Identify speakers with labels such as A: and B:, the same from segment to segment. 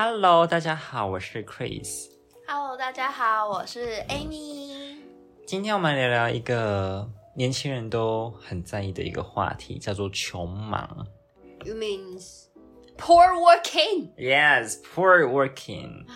A: Hello，大家好，我是 Chris。
B: Hello，大家好，我是 Amy。
A: 今天我们来聊聊一个年轻人都很在意的一个话题，叫做穷忙。
B: You means poor
A: working？Yes, poor working。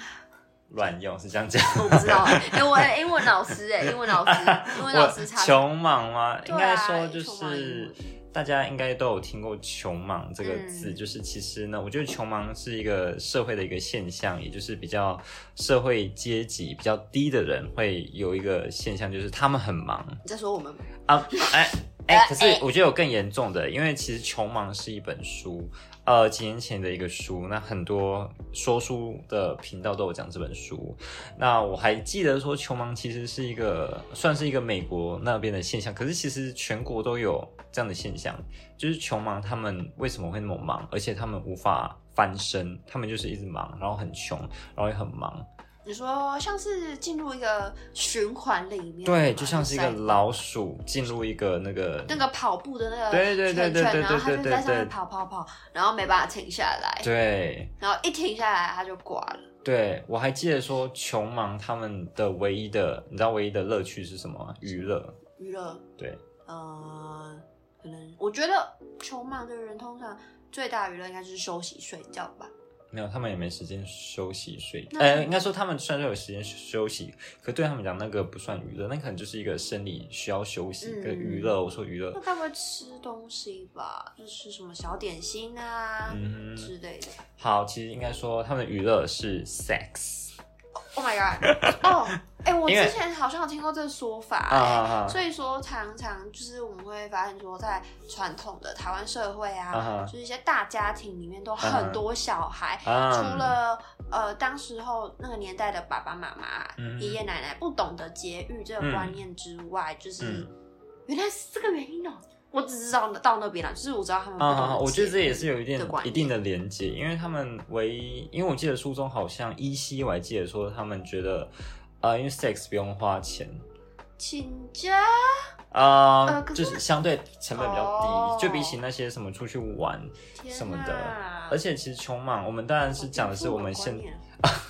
A: 乱用是这样讲。
B: 我不知道，哎、我的英文老师哎，英文老师，英文老师
A: 穷忙吗？应该说就是
B: 文
A: 大家应该都有听过“穷忙”这个字，
B: 嗯
A: 就是其实呢，我觉得穷忙是一个社会的一个现象，也就是比较社会阶级比较低的人会有一个现象，就是他们很忙
B: 你在说我们吗？
A: 啊，哎。哎、
B: 呃
A: 可是我觉得有更严重的，因为其实《穷忙》是一本书，呃，几年前的一个书，那很多说书的频道都有讲这本书。那我还记得说，穷忙其实是一个算是一个美国那边的现象，可是其实全国都有这样的现象，就是穷忙他们为什么会那么忙，而且他们无法翻身，他们就是一直忙，然后很穷，然后也很忙，
B: 你说像是进入一个循环里面，
A: 对，就像是一个老鼠进入一个那个
B: 那个跑步的那个
A: 对对对对对
B: 圈圈然后他
A: 对对对
B: 就在上面跑跑跑，然后没办法停下来，
A: 对。
B: 然后一停下来它就挂了。
A: 对，我还记得说，穷忙他们的唯一的，你知道唯一的乐趣是什么吗？娱乐。
B: 娱乐，
A: 对，
B: 呃，可能我觉得穷忙的人通常最大娱乐应该就是休息睡觉吧。
A: 没有，他们也没时间休息睡。
B: 那
A: 呃，应该说他们虽然说有时间休息，可对他们讲那个不算娱乐，那可能就是一个生理需要休息
B: 嗯
A: 跟娱乐。我说娱乐
B: 那，他们会吃东西吧？就是什么小点心啊、
A: 嗯，
B: 之类的。
A: 好，其实应该说他们的娱乐是 sex
B: Oh my god！哦，哎、我之前好像有听过这个说法、
A: 啊啊啊。
B: 所以说常常就是我们会发现说，在传统的台湾社会啊，就是一些大家庭里面都很多小孩，
A: 啊
B: 除了呃当时候那个年代的爸爸妈妈、
A: 嗯
B: 爷爷奶奶不懂得节育这个观念之外，就是、
A: 嗯。
B: 原来是这个原因哦、我只知道到那边了，就是我知道他们
A: 啊，我觉得这也是有一定
B: 的观念
A: 一定的连接，因为他们唯一，因为我记得书中好像依稀我还记得说，他们觉得，呃，因为 sex 不用花钱，
B: 请假
A: 啊、就是相对成本比较低，
B: 哦
A: 就比起那些什么出去玩什么的，而且其实穷忙，我们当然是讲的是我们现，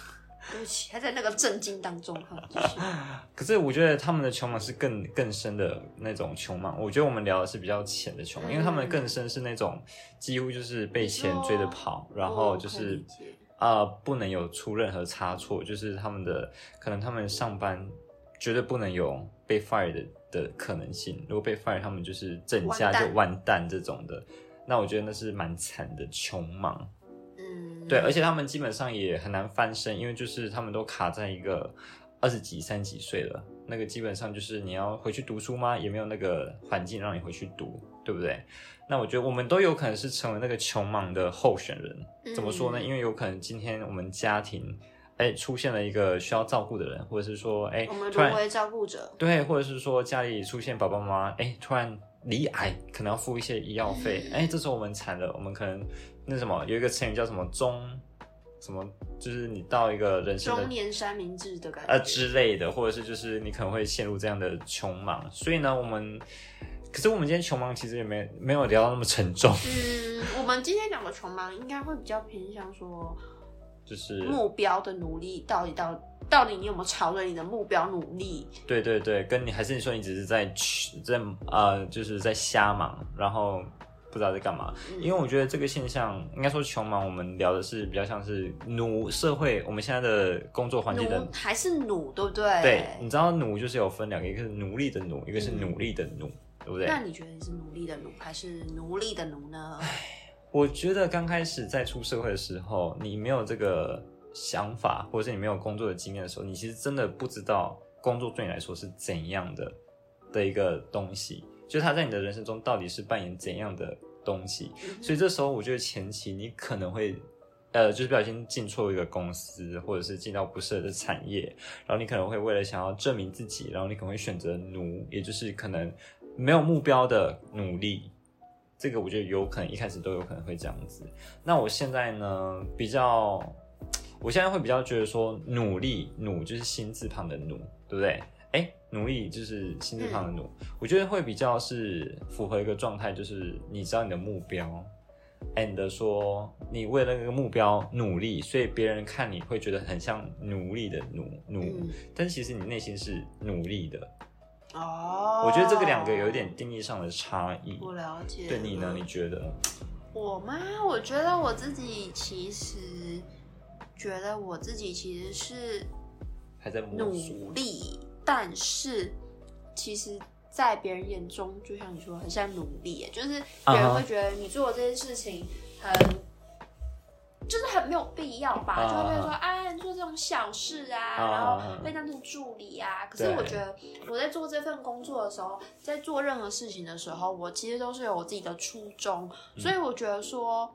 B: 对不起，还在那个震惊当中。哈
A: 可是我觉得他们的穷忙是更更深的那种穷忙，我觉得我们聊的是比较浅的穷忙，因为他们更深是那种几乎就是被钱追着跑，然后就是啊、不能有出任何差错，就是他们的可能他们上班绝对不能有被 fire 的的可能性，如果被 fire，他们就是整家就完蛋这种的。那我觉得那是蛮惨的穷忙，
B: 嗯，
A: 对，而且他们基本上也很难翻身，因为就是他们都卡在一个二十几、三十几岁了，那个基本上就是你要回去读书吗？也没有那个环境让你回去读，对不对？那我觉得我们都有可能是成为那个穷忙的候选人。怎么说呢？
B: 嗯
A: 因为有可能今天我们家庭，哎，出现了一个需要照顾的人，或者是说，哎
B: 我们，沦为照顾者，
A: 对，或者是说家里出现爸爸妈妈，哎，突然离癌，可能要付一些医药费，哎，这时候我们惨了，我们可能那什么，有一个成语叫什么中，什么，就是你到一个人生
B: 中年三明治的感觉。
A: 呃之类的，或者是就是你可能会陷入这样的穷忙，所以呢，我们，可是我们今天穷忙其实也没没有聊到那么沉重，
B: 嗯，我们今天讲的穷忙应该会比较偏向说
A: 就是
B: 目标的努力，到底到到底你有没有朝着你的目标努力？
A: 对对对，跟你还是你说你只是在在呃，就是在瞎忙，然后不知道在干嘛。
B: 嗯
A: 因为我觉得这个现象，应该说穷忙，我们聊的是比较像是奴社会，我们现在的工作环境的。
B: 还是奴，对不对？
A: 对，你知道奴就是有分两个，一个是奴隶的奴，一个是
B: 嗯
A: 努力的奴，对不对？
B: 那你觉得你是努力的奴，还是奴隶的奴呢？
A: 我觉得刚开始在出社会的时候，你没有这个想法，或者是你没有工作的经验的时候，你其实真的不知道工作对你来说是怎样的的一个东西，就是他在你的人生中到底是扮演怎样的东西。所以这时候，我觉得前期你可能会。呃，就是不小心进错一个公司，或者是进到不适合的产业，然后你可能会为了想要证明自己，然后你可能会选择奴，也就是可能没有目标的努力。这个我觉得有可能一开始都有可能会这样子。那我现在呢，比较，我现在会比较觉得说，努力努就是心字旁的努，对不对？哎，努力就是心字旁的努，我觉得会比较是符合一个状态，就是你知道你的目标，，and 说你为了那个目标努力，所以别人看你会觉得很像奴隶的奴奴，
B: 嗯
A: 但其实你内心是努力的。
B: 哦，
A: 我觉得这个两个有一点定义上的差异。
B: 我了解。
A: 对你呢？你觉得？
B: 我吗？我觉得我自己其实觉得我自己其实是
A: 还在？
B: 努力，但是其实，在别人眼中，就像你说，很像努力，就是别人会觉得你做的这件事情很。就是很没有必要吧，
A: 啊
B: 就会觉得说，啊，你做这种小事啊，
A: 啊
B: 然后被当成助理啊。可是我觉得我在做这份工作的时候，在做任何事情的时候，我其实都是有我自己的初衷，
A: 嗯
B: 所以我觉得说，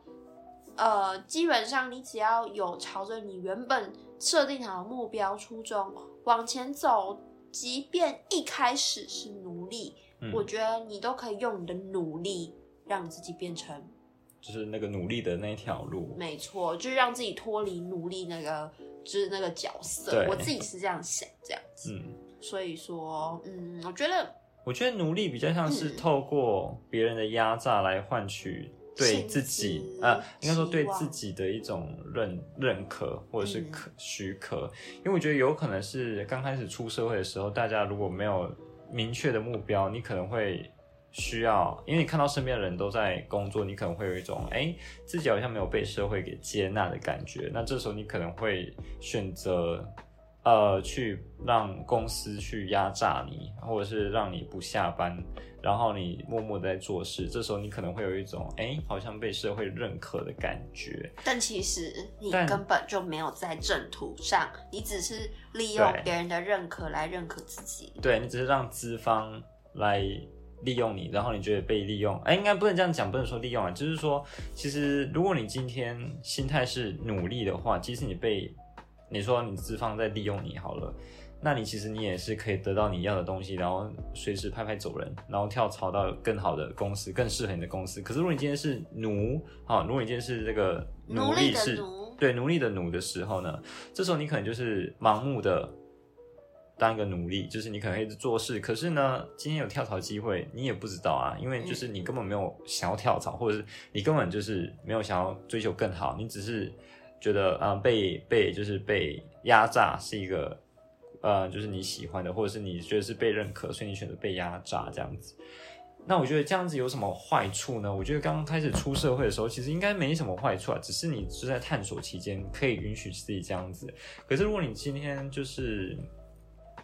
B: 呃，基本上你只要有朝着你原本设定好的目标初衷往前走，即便一开始是奴隶，
A: 嗯
B: 我觉得你都可以用你的努力让自己变成
A: 就是那个努力的那一条路。
B: 没错，就是让自己脱离奴隶那个，就是那个角色。我自己是这样想，这样子。
A: 嗯，
B: 所以说，嗯，我觉得
A: 我觉得奴隶比较像是
B: 嗯
A: 透过别人的压榨来换取对自己呃，应该说对自己的一种认认可或者是
B: 嗯
A: 可许可，因为我觉得有可能是刚开始出社会的时候，大家如果没有明确的目标，你可能会。需要，因为你看到身边的人都在工作，你可能会有一种哎、自己好像没有被社会给接纳的感觉。那这时候你可能会选择呃去让公司去压榨你，或者是让你不下班，然后你默默在做事。这时候你可能会有一种哎、好像被社会认可的感觉。
B: 但其实你根本就没有在正途上，你只是利用别人的认可来认可自己。
A: 对你只是让资方来利用你，然后你觉得被利用，哎，应该不能这样讲，不能说利用啊，就是说，其实如果你今天心态是努力的话，即使你被你说你资方在利用你好了，那你其实你也是可以得到你要的东西，然后随时拍拍走人，然后跳槽到更好的公司，更适合你的公司。可是如果你今天是奴，啊，如果你今天是这个
B: 奴隶的
A: 隶是
B: 奴，
A: 对奴隶的奴的时候呢，这时候你可能就是盲目的当一个奴隶，就是你可能一直做事，可是呢，今天有跳槽机会，你也不知道啊，因为就是你根本没有想要跳槽，或者是你根本就是没有想要追求更好，你只是觉得啊、被被就是被压榨是一个呃就是你喜欢的，或者是你觉得是被认可，所以你选择被压榨这样子。那我觉得这样子有什么坏处呢？我觉得刚刚开始出社会的时候，其实应该没什么坏处啊，只是你是在探索期间可以允许自己这样子。可是如果你今天就是，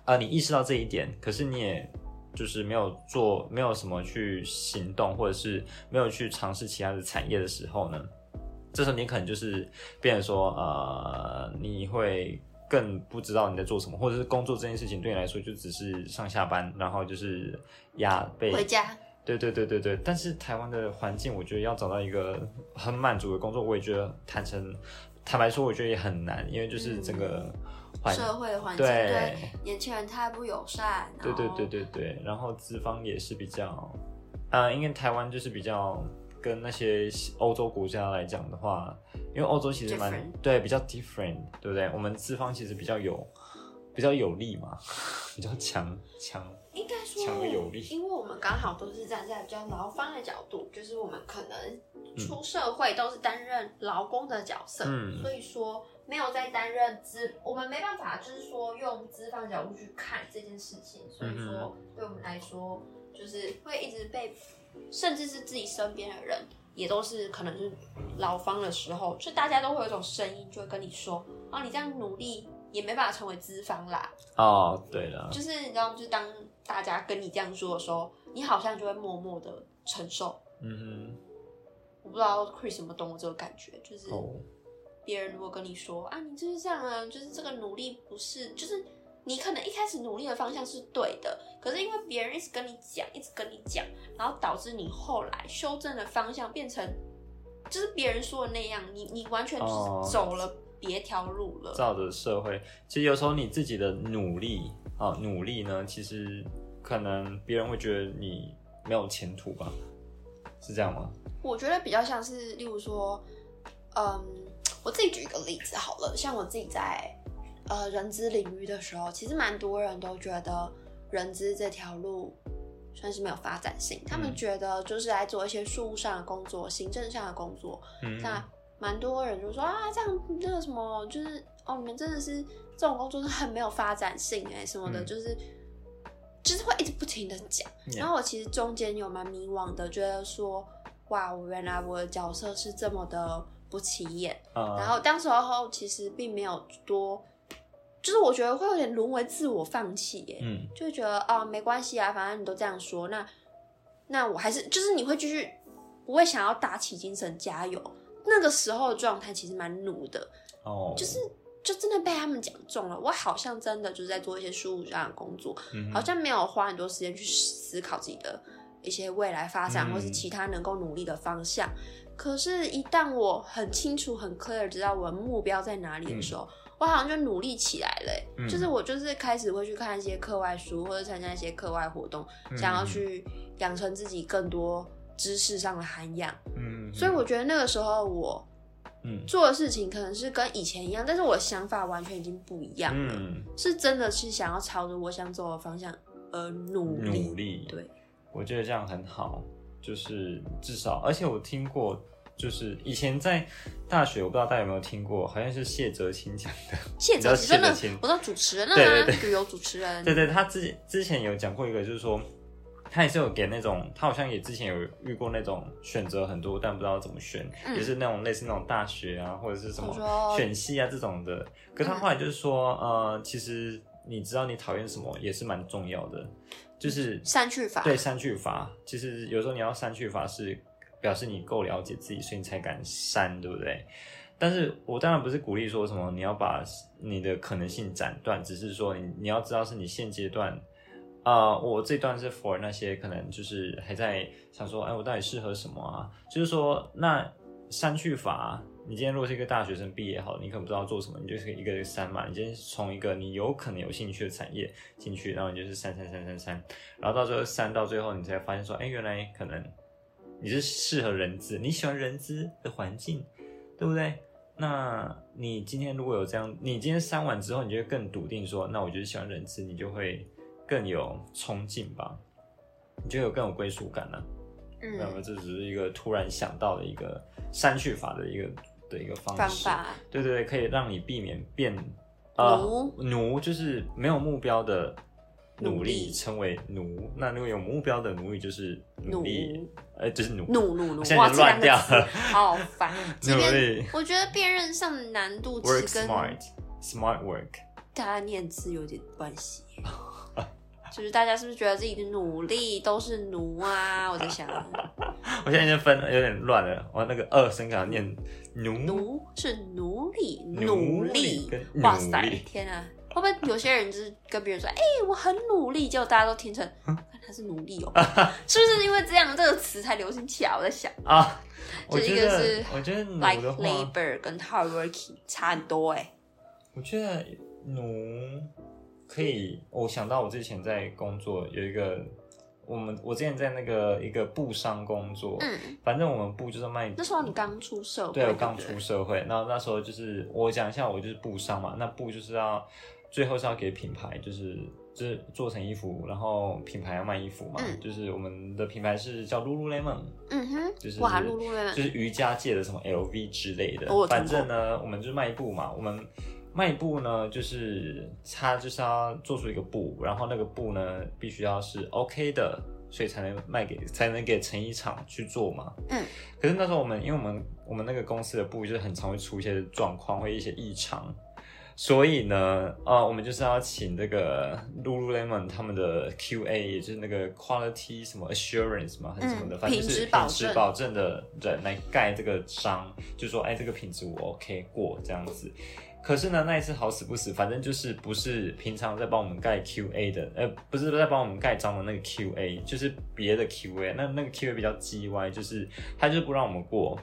A: 啊，你意识到这一点，可是你也就是没有做，没有什么去行动，或者是没有去尝试其他的产业的时候呢，这时候你可能就是变成说，呃，你会更不知道你在做什么，或者是工作这件事情对你来说就只是上下班，然后就是压被
B: 回家。
A: 对对对对对，但是台湾的环境，我觉得要找到一个很满足的工作，我也觉得坦诚坦白说，我觉得也很难，因为就是整个环、
B: 社会环境
A: 对
B: 对年轻人太不友善。
A: 对对对对对，然后资方也是比较，呃，因为台湾就是比较跟那些欧洲国家来讲的话，因为欧洲其实蛮对比较 different，对不对？我们资方其实比较有比较有力嘛，比较强强。
B: 应该说
A: 强而有力
B: 因为我们刚好都是站在比较劳方的角度，就是我们可能
A: 嗯
B: 出社会都是担任劳工的角色，
A: 嗯
B: 所以说没有在担任资，我们没办法就是说用资方角度去看这件事情，所以
A: 嗯
B: 说对我们来说，就是会一直被，甚至是自己身边的人。也都是可能是老方的时候，就大家都会有一种声音，就会跟你说：“哦，你这样努力也没办法成为资方啦。”
A: 哦，对了，
B: 就是你知道，就是当大家跟你这样说的时候，你好像就会默默的承受。
A: 嗯哼
B: 我不知道 Chris 有没有懂我这个感觉，就是别人如果跟你说啊，你就是这样啊，就是这个努力不是，就是你可能一开始努力的方向是对的，可是因为别人一直跟你讲，一直跟你讲，然后导致你后来修正的方向变成就是别人说的那样，你你完全就
A: 哦
B: 是走了别条路了。
A: 照着社会，其实有时候你自己的努力啊，努力呢，其实可能别人会觉得你没有前途吧，是这样吗？
B: 我觉得比较像是，例如说，嗯，我自己举一个例子好了，像我自己在呃人资领域的时候，其实蛮多人都觉得人资这条路算是没有发展性。他们
A: 嗯
B: 觉得就是来做一些事务上的工作、行政上的工作，
A: 嗯，
B: 那蛮多人就说啊，这样那个什么，就是哦，你们真的是这种工作是很没有发展性哎、什么的，
A: 嗯
B: 就是就是会一直不停的讲。然后我其实中间有蛮迷惘的，觉得说哇，我原来我的角色是这么的不起眼。
A: 呃
B: 然后当时候其实并没有多，就是我觉得会有点沦为自我放弃耶、
A: 嗯
B: 就会觉得啊没关系啊，反正你都这样说，那那我还是就是你会继续不会想要打起精神加油。那个时候的状态其实蛮努的，
A: 哦，
B: 就是就真的被他们讲中了。我好像真的就是在做一些事务上的工作，
A: 嗯
B: 好像没有花很多时间去思考自己的一些未来发展，
A: 嗯
B: 或是其他能够努力的方向。可是，一旦我很清楚、很 clear 知道我的目标在哪里的时候，我好像就努力起来了欸、
A: 嗯。
B: 就是我就是开始会去看一些课外书，或者参加一些课外活动，
A: 嗯
B: 想要去养成自己更多知识上的涵养。
A: 嗯，
B: 所以我觉得那个时候我
A: 嗯。
B: 做的事情可能是跟以前一样，但是我的想法完全已经不一样了，
A: 嗯。
B: 是真的是想要朝着我想走的方向而努力。
A: 努力，
B: 对，
A: 我觉得这样很好，就是至少，而且我听过，就是以前在大学，我不知道大家有没有听过，好像是谢哲青讲的，
B: 谢哲真的
A: 谢哲青，
B: 我知道主持人啊，
A: 对对
B: 旅游主持人，
A: 对对，他之之前有讲过一个，就是说他也是有给那种，他好像也之前有遇过那种选择很多，但不知道怎么选，
B: 嗯。
A: 也是那种类似那种大学啊，或者是什么选系啊这种的。可他后来就是说，呃，其实你知道你讨厌什么也是蛮重要的，就是
B: 删去法，
A: 对删去法，其实有时候你要删去法是表示你够了解自己，所以你才敢删，对不对？但是我当然不是鼓励说什么你要把你的可能性斩断，只是说你你要知道是你现阶段，啊，我这段是 for 那些可能就是还在想说，哎，我到底适合什么啊？就是说，那删去法，你今天如果是一个大学生毕业好，你可能不知道做什么，你就是一个一个删嘛。你今天从一个你有可能有兴趣的产业进去，然后你就是删删删删删，然后到最后删到最后，你才发现说，哎，原来可能你是适合人资，你喜欢人资的环境，对不对？那你今天如果有这样，你今天删完之后，你就会更笃定说，那我就是喜欢人资，你就会更有冲劲吧，你就有更有归属感了、嗯那么
B: 嗯，
A: 这只是一个突然想到的一个删去法的一个的一个方式，
B: 方法，
A: 对对对，可以让你避免变呃
B: 奴
A: 奴，就是没有目标的努
B: 努力。
A: 称为奴。那如果有目标的奴役，就是努力。
B: 奴，
A: 呃，就是奴
B: 怒怒怒，
A: 现在
B: 哇，
A: 就乱掉
B: 这两个词
A: 了。
B: 好烦。即
A: 努力。
B: 我觉得辨认上的难度其
A: ，work
B: 实跟
A: smart. Smart work。
B: 大家念字有点关系。就是大家是不是觉得自己的努力都是奴啊？我在想，
A: 我现在已经分有点乱了，我那个二声给它念奴。
B: 奴？是奴隶，
A: 奴
B: 努
A: 力
B: 力
A: 跟，
B: 哇塞
A: 努力，
B: 天啊！会不会有些人就是跟别人说，哎、我很努力，结果大家都听成，看他是努力哦，是不是因为这样这个词才流行起来？我在想
A: 啊！我
B: 就一个是，
A: 我觉得奴
B: ，like，labor 跟 hard working 差很多哎、
A: 我觉得奴可以，我想到我之前在工作有一个，我们我之前在那个一个布商工作，
B: 嗯，
A: 反正我们布就是卖
B: 那时候你刚出社会，
A: 对我刚出社会，那那时候就是我讲一下，我就是布商嘛，那布就是要最后是要给品牌，就是就是做成衣服，然后品牌要卖衣服嘛，
B: 嗯
A: 就是我们的品牌是叫 Lululemon，
B: 嗯哼，
A: 就是
B: 哇，露露们
A: 就是瑜伽界的什么 LV 之类的反正呢，我们就是卖布嘛，我们卖布呢，就是它就是要做出一个布，然后那个布呢必须要是 OK 的，所以才能卖给才能给成衣厂去做嘛。
B: 嗯，
A: 可是那时候我们因为我们我们那个公司的布就是很常会出一些状况，会一些异常。所以呢，啊，我们就是要请这个 Lululemon 他们的 QA，也就是那个 Quality 什么 Assurance 嘛，还是什么的，
B: 嗯
A: 反正就是
B: 品质保证
A: 的人来盖这个章，就说哎，这个品质我 OK 过这样子。可是呢，那一次好死不死，反正就是不是平常在帮我们盖 QA 的，呃，不是在帮我们盖章的那个 QA，就是别的 QA。那那个 QA 比较 G Y，，就是他就是不让我们过。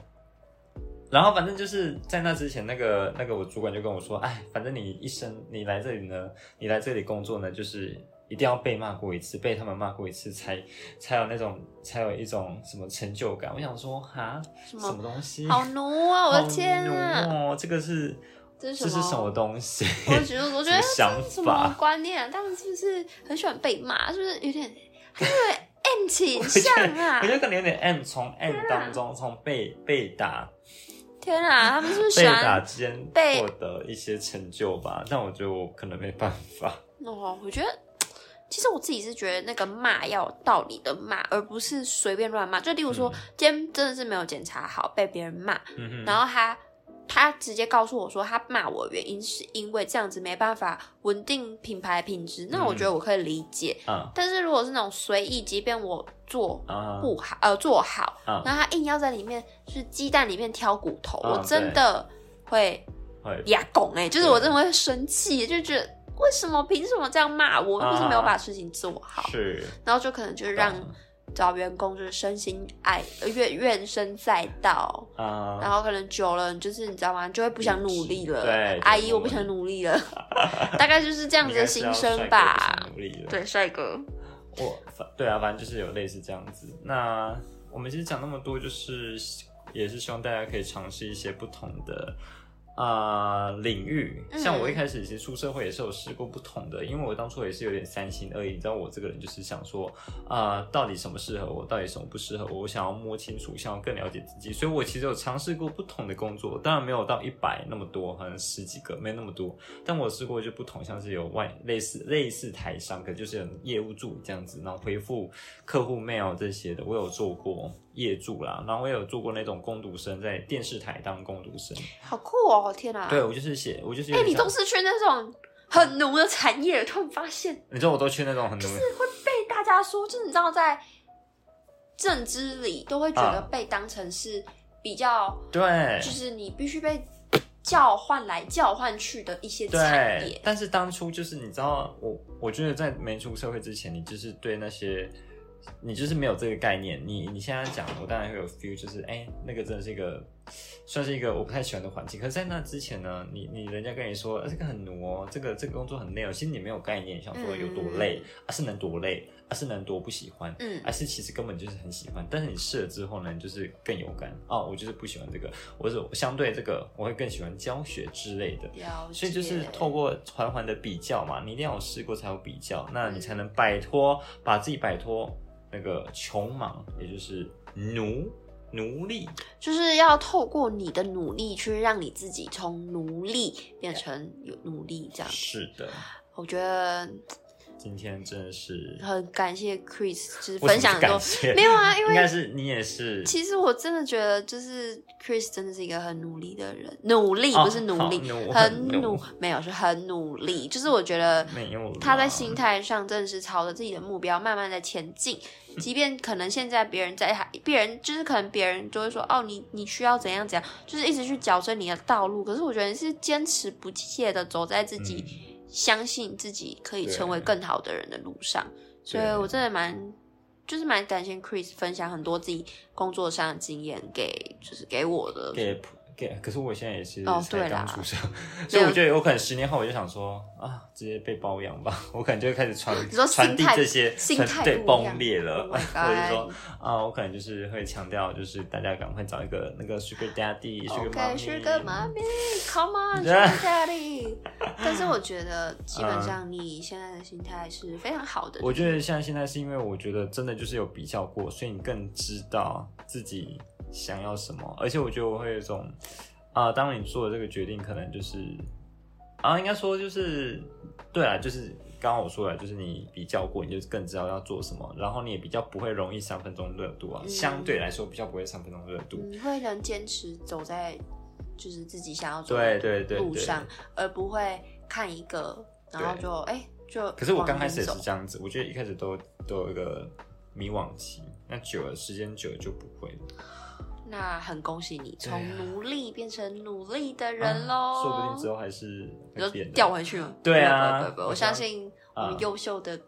A: 然后反正就是在那之前，那个那个我主管就跟我说，哎，反正你一生你来这里呢，你来这里工作呢，就是一定要被骂过一次，被他们骂过一次，才才有那种才有一种什么成就感。我想说，哈，
B: 什么
A: 东西？
B: 好奴啊！我的天
A: 好
B: 啊！
A: 哦，这个是
B: 这是什么
A: 这是什么东西？
B: 我觉得，我觉得
A: 什么想
B: 这是什么
A: 法？
B: 观念啊？他们是不是很喜欢被骂？是不是有点？因为哎、M 倾向啊
A: 我！觉得可能有点 M 从 M 当中从被被打
B: 天啊，他们是不是喜
A: 被打
B: 欢？
A: 之间
B: 被
A: 获得一些成就吧，但我觉得我可能没办法。
B: 哦，我觉得。其实我自己是觉得那个骂要有道理的骂，而不是随便乱骂。就例如说，今天真的是没有检查好，被别人骂，
A: 嗯哼，
B: 然后他他直接告诉我说，他骂我的原因是因为这样子没办法稳定品牌品质，那我觉得我可以理解。
A: 嗯。
B: 但是如果是那种随意，即便我做
A: 啊
B: 不好，呃，做好，
A: 啊
B: 然后他硬要在里面，就是鸡蛋里面挑骨头，
A: 啊
B: 我真的会
A: 会。
B: 牙拱哎，就是我真的会生气，就觉得为什么凭什么这样骂我？又不是没有把事情做好？
A: 是。
B: 然后就可能就让
A: 懂
B: 找员工就是身心爱呃怨怨声载道。
A: 啊，
B: 然后可能久了，就是你知道吗？就会不想努力了。
A: 对
B: 阿姨，我不想努力了，大概就是这样子的心声吧。
A: 努力了。
B: 对，帅哥，
A: 我反对啊，反正就是有类似这样子。那我们其实讲那么多，就是也是希望大家可以尝试一些不同的啊、领域。
B: 嗯
A: 像我一开始其实出社会也是有试过不同的，因为我当初也是有点三心二意。你知道我这个人就是想说啊、到底什么适合我，到底什么不适合我，我想要摸清楚，想要更了解自己。所以我其实有尝试过不同的工作，当然没有到一百那么多，好像十几个，没那么多。但我试过就不同，像是有外类似类似台商，可就是有业务助理这样子，然后回复客户 mail 这些的，我有做过业助啦，然后我也有做过那种攻读生，在电视台当攻读生。
B: 好酷哦！天哪，
A: 对，我就是写，我就是有
B: 哎、你都是去那种很奴的产业，突然发现
A: 你知道我都去那种很奴，是会
B: 被大家说，就是你知道在政治里都会觉得
A: 啊
B: 被当成是比较，
A: 对
B: 就是你必须被叫唤来叫唤去的一些产业，。
A: 但是当初就是你知道，我我觉得在没出社会之前，你就是对那些。你就是没有这个概念，你你现在讲，我当然会有 feel，就是哎、那个真的是一个，算是一个我不太喜欢的环境。可是，在那之前呢，你你人家跟你说、啊、这个很奴哦，这个这个工作很累哦，其实你没有概念，想说有多累，啊是能多累，啊是能多不喜欢，
B: 嗯
A: 还是其实根本就是很喜欢。但是你试了之后呢，你就是更有感哦，我就是不喜欢这个，我是相对这个我会更喜欢教学之类的。所以就是透过缓缓的比较嘛，你一定要有试过才有比较，那你才能摆脱，把自己摆脱那个穷忙，也就是奴奴隶。
B: 就是要透过你的努力去让你自己从奴隶变成有努力这样。
A: 是的，
B: 我觉得
A: 今天真的是
B: 很感谢 Chris，就是分享很多没有啊因为
A: 应该是你也是，
B: 其实我真的觉得，就是 Chris 真的是一个很努力的人，努力
A: 哦
B: 不是努力，
A: 努
B: 很
A: 很努
B: 努，没有是很努力。就是我觉得他在心态上真的是朝着自己的目标慢慢的前进，即便可能现在别人在还别人就是可能别人就会说哦你你需要怎样怎样，就是一直去矫正你的道路。可是我觉得你是坚持不懈的走在自己、
A: 嗯
B: 相信自己可以成为更好的人的路上，所以我真的蛮。就是蛮感谢 Chris 分享很多自己工作上的经验给，就是给我的。
A: 给给，可是我现在也是才刚出社，所以我觉得有可能十年后我就想说啊，直接被包养吧，我可能就会开始传 传递这些
B: 心态
A: 崩裂了
B: ，Oh
A: 或者说啊，我可能就是会强调，就是大家赶快找一个那个 sugar daddy、sugar OK，mommy
B: 是个妈咪，Come on，
A: 对
B: Sugar Daddy。但是我觉得基本上你现在的心态是非常好的。
A: 我觉得现在现在是因为我觉得真的就是有比较过，所以你更知道自己想要什么，而且我觉得我会有一种啊、当你做的这个决定，可能就是啊，应该说就是对啊，就是刚刚我说了，就是你比较过，你就更知道要做什么，然后你也比较不会容易三分钟热度啊，
B: 嗯
A: 相对来说比较不会三分钟热度。
B: 你会能坚持走在就是自己想要走
A: 对
B: 的
A: 对对对。
B: 路上，而不会看一个然后就哎就。
A: 可是我刚开始也是，这样子，我觉得一开始都都有一个迷惘期，那久了时间久了就不会了。
B: 那很恭喜你从奴隶变成努力的人喽、
A: 啊说不定之后还是
B: 你就
A: 会变的。
B: 掉回去了。
A: 对啊
B: 不不不不，我
A: 我相
B: 相信我们
A: 啊
B: 优秀的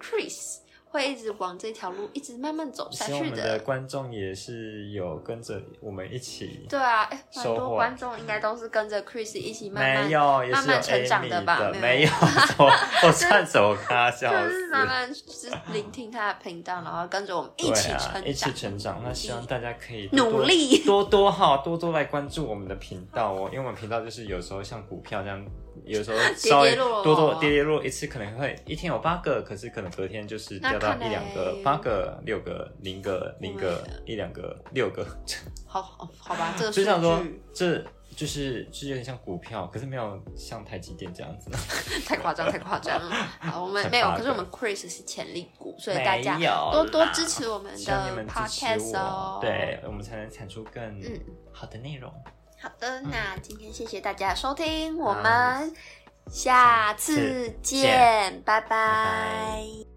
B: Chris 会一直往这条路一直慢慢走下去
A: 希望我们的观众也是有跟着我们一起，
B: 对啊，哎，
A: 很
B: 多观众应该都是跟着 Chris 一起慢慢，慢慢成长的吧
A: 没
B: 没有
A: 我我算走咖，笑
B: 就是慢
A: 死。
B: 慢就是聆听他的频道，然后跟着我们一
A: 对
B: 起
A: 啊，一起
B: 成长。
A: 成长。那希望大家可以
B: 努力
A: 多多哈，多多来关注我们的频道哦，因为我们频道就是有时候像股票这样，有时候 稍微多多跌跌落落，一次可能会一天有八个，可是可能隔天就是掉掉到一两个
B: 嘞、
A: 八个、六个、零个、零个
B: Oh
A: 一两个、六个，
B: 好好好吧，这个数
A: 就像说这就是就是有点像股票，可是没有像台积电这样子。
B: 太夸张，太夸张了。好，我们没有，可是我们 Chris 是潜力股，所以大家多多支持我们的 podcast 哦，。
A: 对我们才能产出更
B: 嗯
A: 好的内容。
B: 好的，那今天谢谢大家收听，我们下次
A: 次
B: 见，
A: 拜
B: 拜